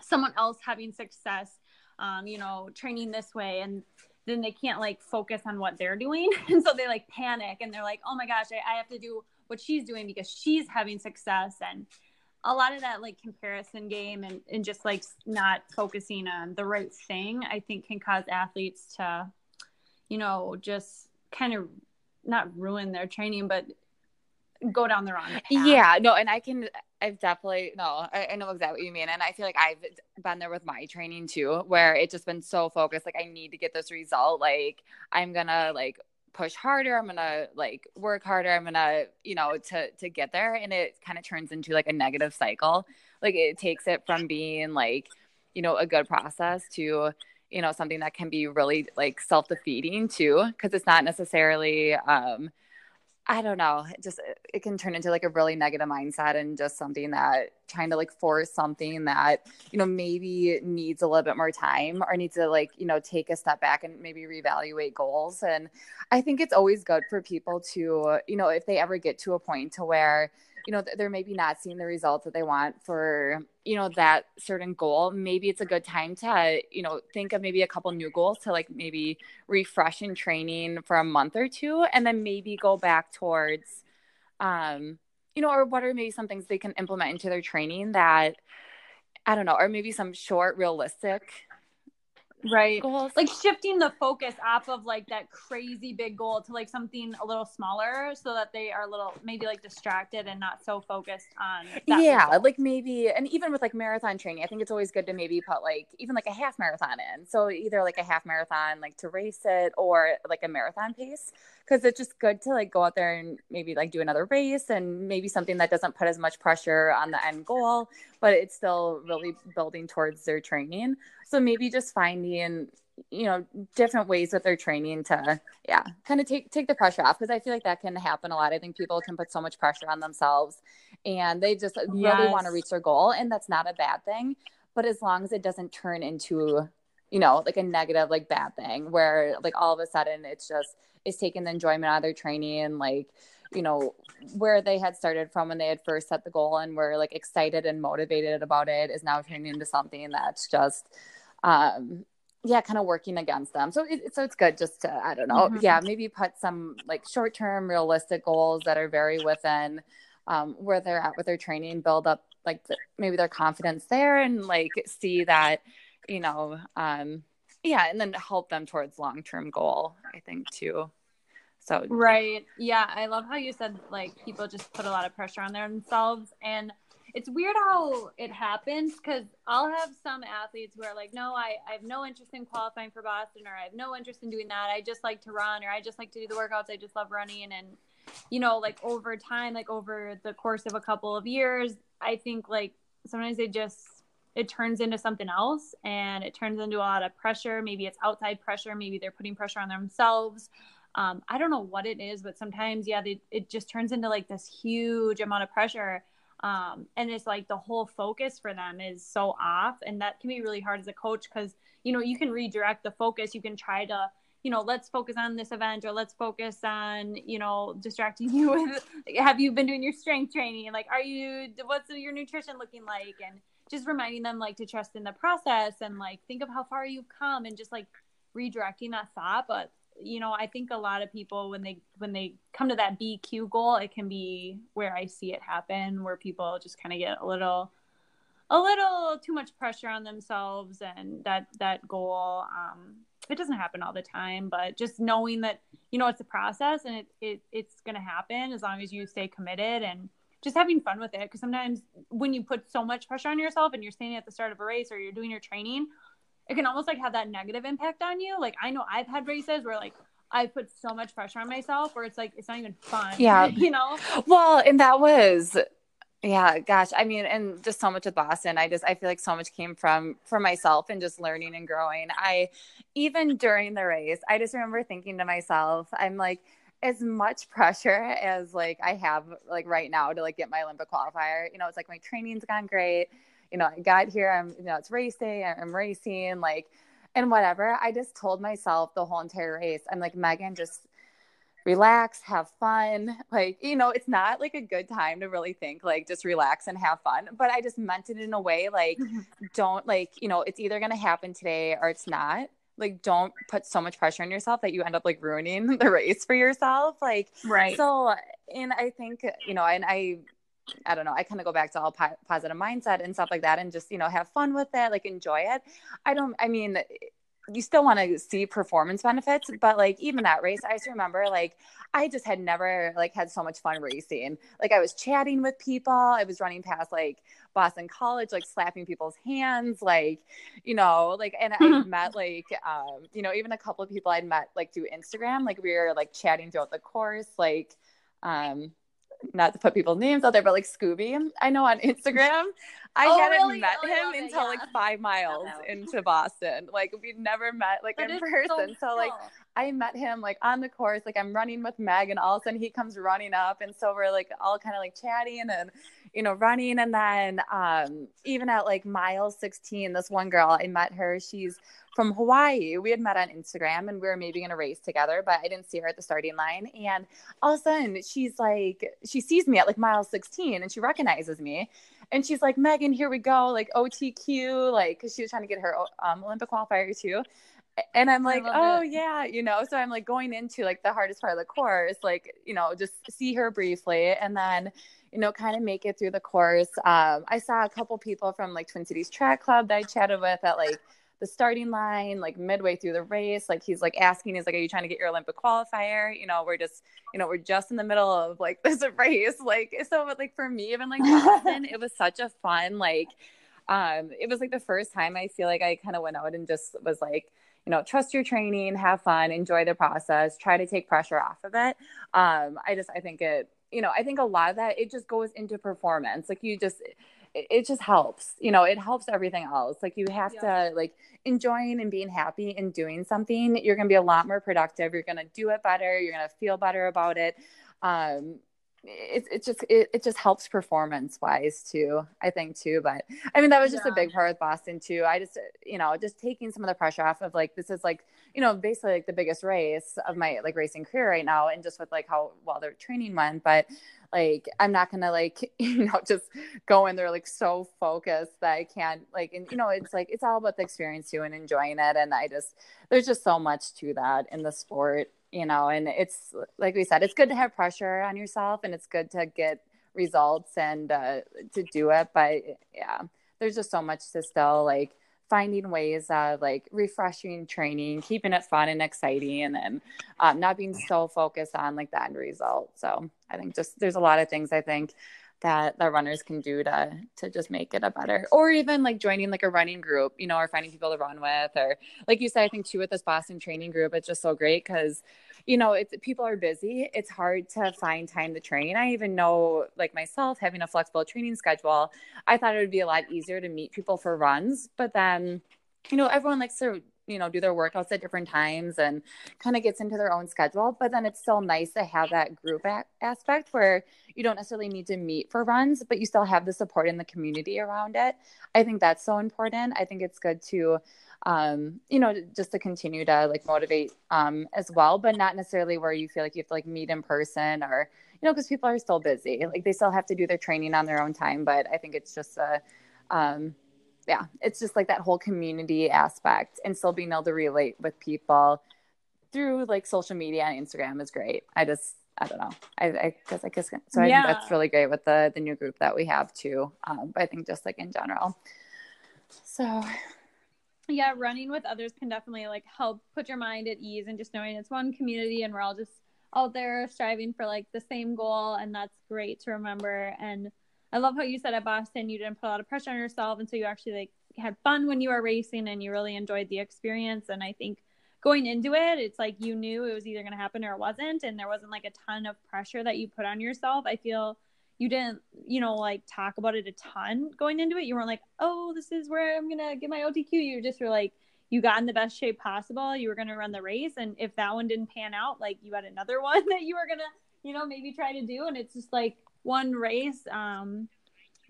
someone else having success um, you know training this way and then they can't like focus on what they're doing. (laughs) And so they like panic and they're like oh my gosh I, I have to do what she's doing because she's having success. And a lot of that like comparison game and, and just like not focusing on the right thing i think can cause athletes to you know just kind of not ruin their training, but go down the wrong path. Yeah, no, and I can, I've definitely, no, I, I, know exactly what you mean. And I feel like I've been there with my training too, where it's just been so focused. Like, I need to get this result. Like, I'm gonna like push harder. I'm gonna like work harder. I'm gonna, you know, to, to get there. And it kind of turns into like a negative cycle. Like, it takes it from being like, you know, a good process to, you know something that can be really like self-defeating too because it's not necessarily um I don't know, it just it can turn into like a really negative mindset and just something that trying to like force something that, you know, maybe needs a little bit more time or needs to like, you know, take a step back and maybe reevaluate goals. And I think it's always good for people to, you know, if they ever get to a point to where you know they're maybe not seeing the results that they want for you know that certain goal. Maybe it's a good time to you know think of maybe a couple new goals to like maybe refresh in training for a month or two and then maybe go back towards um you know or what are maybe some things they can implement into their training that i don't know or maybe some short realistic right goals. like shifting the focus off of like that crazy big goal to like something a little smaller so that they are a little maybe like distracted and not so focused on yeah result. like maybe and even with like marathon training i think it's always good to maybe put like even like a half marathon in so either like a half marathon like to race it or like a marathon pace because it's just good to like go out there and maybe like do another race and maybe something that doesn't put as much pressure on the end goal but it's still really building towards their training. So maybe just finding you know different ways with their training to yeah kind of take take the pressure off because i feel like that can happen a lot. I think people can put so much pressure on themselves and they just really want to reach their goal and that's not a bad thing. But as long as it doesn't turn into you know like a negative like bad thing where like all of a sudden it's just it's taking the enjoyment out of their training like you know where they had started from when they had first set the goal and were like excited and motivated about it is now turning into something that's just um yeah kind of working against them so it, so it's good just to i don't know Mhm. yeah maybe put some like short term realistic goals that are very within um, where they're at with their training build up like the, maybe their confidence there and like see that you know um yeah and then help them towards long term goal i think too so Right. Yeah. I love how you said like people just put a lot of pressure on themselves. And it's weird how it happens because I'll have some athletes who are like, no, I, I have no interest in qualifying for Boston or I have no interest in doing that. I just like to run or I just like to do the workouts. I just love running. And, you know, like over time, like over the course of a couple of years, I think like sometimes they just, it turns into something else and it turns into a lot of pressure. Maybe it's outside pressure. Maybe they're putting pressure on themselves um, I don't know what it is, but sometimes, yeah, they, it just turns into like this huge amount of pressure. Um, and it's like the whole focus for them is so off. And that can be really hard as a coach because, you know, you can redirect the focus. You can try to, you know, let's focus on this event or let's focus on, you know, distracting (laughs) you with, have you been doing your strength training? Like, are you, what's your nutrition looking like? And just reminding them like to trust in the process and like think of how far you've come and just like redirecting that thought. But you know i think a lot of people when they when they come to that bq goal it can be where i see it happen where people just kind of get a little a little too much pressure on themselves and that that goal um it doesn't happen all the time but just knowing that you know it's a process and it, it it's going to happen as long as you stay committed and just having fun with it. Because sometimes when you put so much pressure on yourself and you're standing at the start of a race or you're doing your training it can almost like have that negative impact on you. Like I know I've had races where like I put so much pressure on myself where it's like it's not even fun. Yeah. (laughs) You know? Well, and that was yeah, gosh. I mean, and just so much with Boston. I just I feel like so much came from from myself and just learning and growing. I even during the race, I just remember thinking to myself, I'm like as much pressure as like I have like right now to like get my Olympic qualifier. You know, it's like my training's gone great. You know, I got here, I'm you know, it's race day, I'm racing, like and whatever. I just told myself the whole entire race, I'm like, Megan, just relax, have fun. Like, you know, it's not like a good time to really think, like, just relax and have fun. But I just meant it in a way, like, mm-hmm. don't, like, you know, it's either going to happen today or it's not. Like, don't put so much pressure on yourself that you end up like ruining (laughs) the race for yourself. Like, Right. so, and I think, you know, and I, I don't know. I kind of go back to all po- positive mindset and stuff like that, and just you know have fun with it, like enjoy it. I don't. I mean, you still want to see performance benefits, but like even that race, I just remember like I just had never like had so much fun racing. Like I was chatting with people. I was running past like Boston College, like slapping people's hands, like you know, like and I (laughs) met like um, you know even a couple of people I'd met like through Instagram. Like we were like chatting throughout the course, like um not to put people's names out there, but like Scooby, I know on Instagram. I Oh, hadn't really? met Oh, him until yeah. like five miles into Boston. Like we'd never met like That in person. So, like cool. I met him like on the course, like I'm running with Meg, and all of a sudden he comes running up, and so we're like all kind of like chatting and you know running, and then um even at like mile 16, this one girl I met her, she's from Hawaii. We had met on Instagram and we were maybe gonna race together, but I didn't see her at the starting line. And all of a sudden she's like, she sees me at like mile 16 and she recognizes me. And she's like, Megan, here we go, like OTQ, like, because she was trying to get her um, Olympic qualifier too. And I'm like, oh, it. yeah, you know, so I'm like going into like the hardest part of the course, like, you know, just see her briefly and then, you know, kind of make it through the course. Um, I saw a couple people from like Twin Cities Track Club that I chatted with at like the starting line, like midway through the race. Like he's like asking, he's like, Are you trying to get your Olympic qualifier? You know, we're just, you know, we're just in the middle of like (laughs) this race. Like, so like for me, even like (laughs) Boston, it was such a fun, like, um, it was like the first time I feel like I kind of went out and just was like, you know, trust your training, have fun, enjoy the process, try to take pressure off of it. Um, I just, I think it, you know, I think a lot of that, it just goes into performance. Like you just, it, just helps you know it helps everything else like you have yeah. to like enjoying and being happy and doing something you're going to be a lot more productive you're going to do it better you're going to feel better about it um it, it just it, it just helps performance wise too i think too but i mean that was just yeah. a big part of boston too i just you know just taking some of the pressure off of like this is like you know basically like the biggest race of my like racing career right now and just with like how well their training went but like i'm not gonna like (laughs) you know just go in there like so focused that i can't like and you know it's like it's all about the experience too and enjoying it and i just there's just so much to that in the sport you know, and it's like we said, it's good to have pressure on yourself and it's good to get results and uh, to do it. But yeah, there's just so much to still like finding ways of like refreshing training, keeping it fun and exciting, and then um, not being so focused on like the end result. So I think just there's a lot of things I think that the runners can do to to just make it a better or even like joining like a running group you know or finding people to run with or like you said i think too with this boston training group it's just so great because you know it's people are busy. It's hard to find time to train. I even know like myself having a flexible training schedule i thought it would be a lot easier to meet people for runs but then you know everyone likes to you know do their workouts at different times and kind of gets into their own schedule but then it's still nice to have that group a- aspect where you don't necessarily need to meet for runs but you still have the support in the community around it. I think that's so important. I think it's good to um, you know just to continue to like motivate um, as well but not necessarily where you feel like you have to like meet in person or you know because people are still busy. Like they still have to do their training on their own time but i think it's just a um, yeah, it's just like that whole community aspect and still being able to relate with people through like social media and Instagram is great. I just I don't know. I, I guess I guess so. I yeah. think that's really great with the the new group that we have too. Um, but I think just like in general. So yeah, running with others can definitely like help put your mind at ease and just knowing it's one community and we're all just out there striving for like the same goal and that's great to remember and I love how you said at Boston you didn't put a lot of pressure on yourself, and so you actually like had fun when you were racing and you really enjoyed the experience. And I think going into it, it's like you knew it was either going to happen or it wasn't, and there wasn't like a ton of pressure that you put on yourself. I feel you didn't, you know, like talk about it a ton going into it. You weren't like, oh, this is where I'm gonna get my OTQ. You just were like, you got in the best shape possible. You were gonna run the race, and if that one didn't pan out, like you had another (laughs) one that you were gonna, you know, maybe try to do. And it's just like one race um,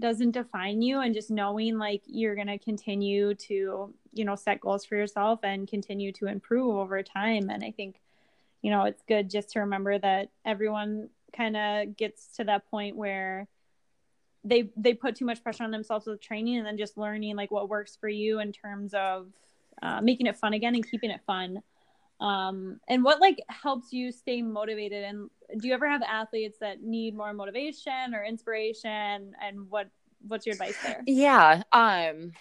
doesn't define you and just knowing like you're going to continue to you know set goals for yourself and continue to improve over time. And i think you know it's good just to remember that everyone kind of gets to that point where they they put too much pressure on themselves with training and then just learning like what works for you in terms of uh, making it fun again and keeping it fun um, and what like helps you stay motivated? And do you ever have athletes that need more motivation or inspiration? And what what's your advice there? Yeah um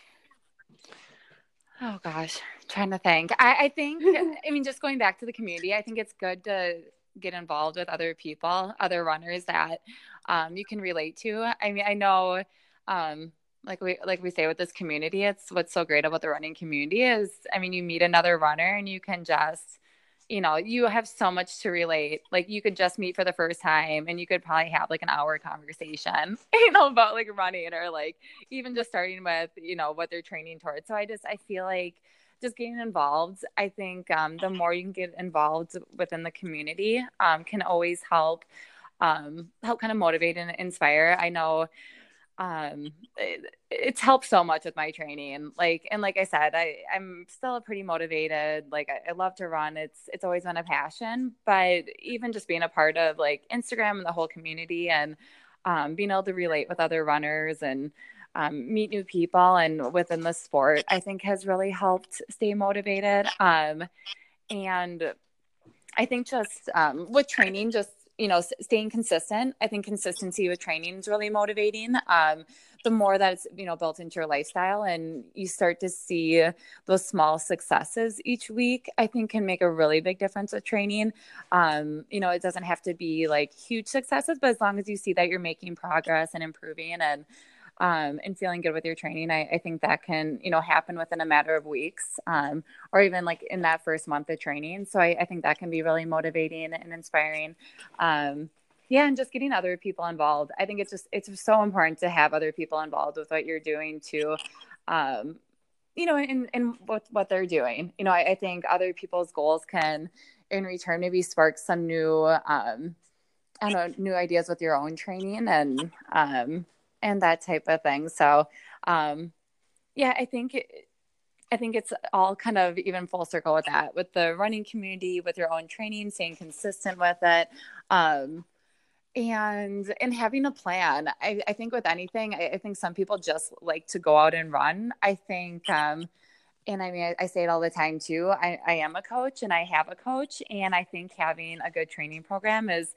oh gosh trying to think. I, I think i mean just going back to the community i think it's good to get involved with other people other runners that um, you can relate to. I mean i know um, like we like we say with this community it's what's so great about the running community is i mean you meet another runner and you can just you know you have so much to relate. Like you could just meet for the first time and you could probably have like an hour conversation (laughs) you know about like running or like even just starting with you know what they're training towards. So i just i feel like just getting involved i think um, the more you can get involved within the community um, can always help um, help kind of motivate and inspire. I know um it, it's helped so much with my training. Like and like i said i i'm still pretty motivated like I, I, love to run. It's it's always been a passion but even just being a part of like instagram and the whole community and um, being able to relate with other runners and um, meet new people and within the sport i think has really helped stay motivated. Um, and i think just um, with training just you know, staying consistent. I think consistency with training is really motivating. Um, the more that it's, you know, built into your lifestyle and you start to see those small successes each week, I think can make a really big difference with training. Um, you know, it doesn't have to be like huge successes, but as long as you see that you're making progress and improving and um, and feeling good with your training, I, I, think that can, you know, happen within a matter of weeks um, or even like in that first month of training. So I, I think that can be really motivating and inspiring. Um, yeah, and just getting other people involved. I think it's just, it's so important to have other people involved with what you're doing to, um, you know, in, in what, what they're doing. You know, I, I think other people's goals can, in return, maybe spark some new, um, I don't know, new ideas with your own training and, um, and that type of thing. So, um, yeah, I think it, I think it's all kind of even full circle with that, with the running community, with your own training, staying consistent with it, um, and and having a plan. I, I think with anything, I, I, think some people just like to go out and run. I think. Um, and I mean, I, I, say it all the time too. I, I am a coach and I have a coach, and I think having a good training program is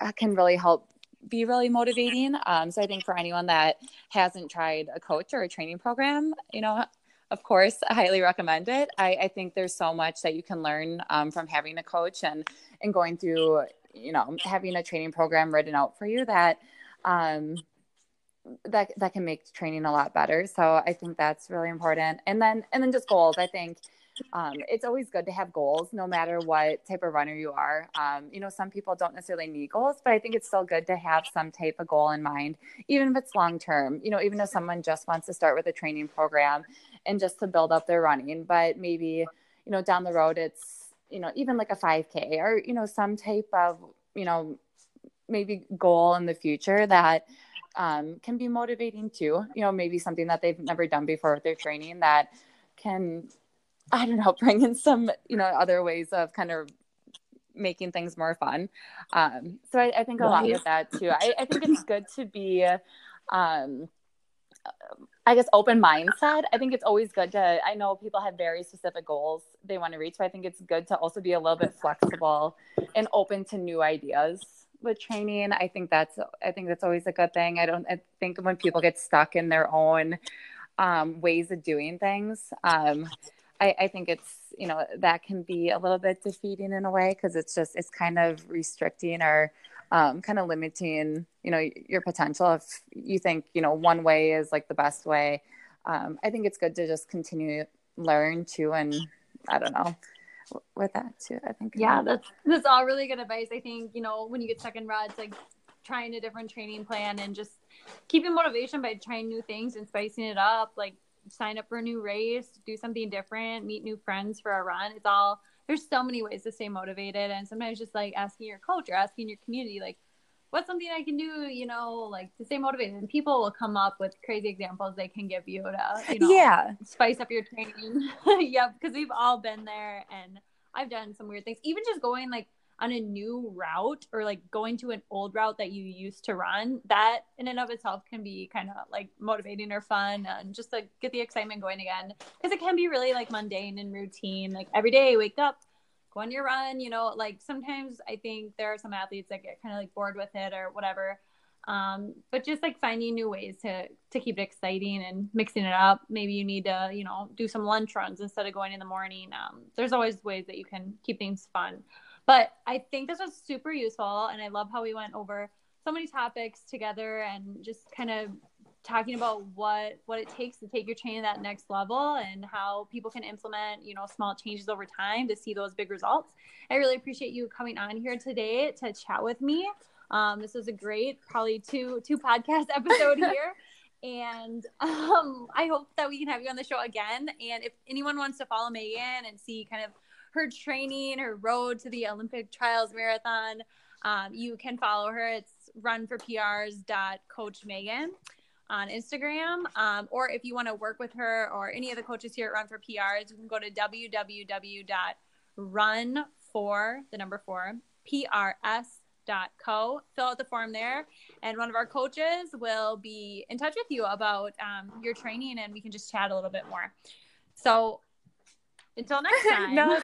uh, can really help be really motivating. Um, so I think for anyone that hasn't tried a coach or a training program, you know, of course, I highly recommend it. I, I think there's so much that you can learn um, from having a coach and and going through, you know, having a training program written out for you that um, that that can make training a lot better. So I think that's really important. And then and then just goals. I think um, it's always good to have goals no matter what type of runner you are. Um, you know some people don't necessarily need goals but i think it's still good to have some type of goal in mind even if it's long term you know even if someone just wants to start with a training program and just to build up their running. But maybe you know down the road it's you know even like a 5k or you know some type of you know maybe goal in the future that um, can be motivating too. You know maybe something that they've never done before with their training that can I don't know, (laughs) bring in some, you know, other ways of kind of making things more fun. Um, so I, I think a lot with that too. I, I, think it's good to be, um, I guess, open mindset. I think it's always good to, I know people have very specific goals they want to reach, but I think it's good to also be a little bit flexible and open to new ideas with training. I think that's, I think that's always a good thing. I don't, I think when people get stuck in their own um, ways of doing things, um, I, I think it's you know that can be a little bit defeating in a way because it's just it's kind of restricting or um, kind of limiting you know your potential. If you think you know one way is like the best way um, i think it's good to just continue learn too and i don't know with that too i think. Yeah that's that's all really good advice. I think you know when you get stuck in rods like trying a different training plan and just keeping motivation by trying new things and spicing it up like sign up for a new race, do something different, meet new friends for a run. It's all there's so many ways to stay motivated and sometimes just like asking your coach or asking your community like what's something I can do, you know, like to stay motivated. And people will come up with crazy examples they can give you to, you know, yeah, spice up your training. (laughs) yep, because we've all been there and I've done some weird things. Even just going like on a new route or like going to an old route that you used to run, that in and of itself can be kind of like motivating or fun and just like get the excitement going again. Because it can be really like mundane and routine. Like every day, wake up, go on your run, you know, like sometimes I think there are some athletes that get kind of like bored with it or whatever. Um, but just like finding new ways to to keep it exciting and mixing it up. Maybe you need to, you know, do some lunch runs instead of going in the morning. Um, there's always ways that you can keep things fun. But I think this was super useful, and I love how we went over so many topics together and just kind of talking about what what it takes to take your training to that next level and how people can implement you know small changes over time to see those big results. I really appreciate you coming on here today to chat with me. Um, this was a great probably two two podcast (laughs) episode here. And um, i hope that we can have you on the show again. And if anyone wants to follow megan and see kind of her training, her road to the Olympic Trials Marathon, um, you can follow her. It's runforprs.coach Megan on Instagram. Um, or if you want to work with her or any of the coaches here at Run for PRs, you can go to www.runfor, the number four, PRS.co. Fill out the form there, and one of our coaches will be in touch with you about um, your training, and we can just chat a little bit more. So until next (laughs) time. no.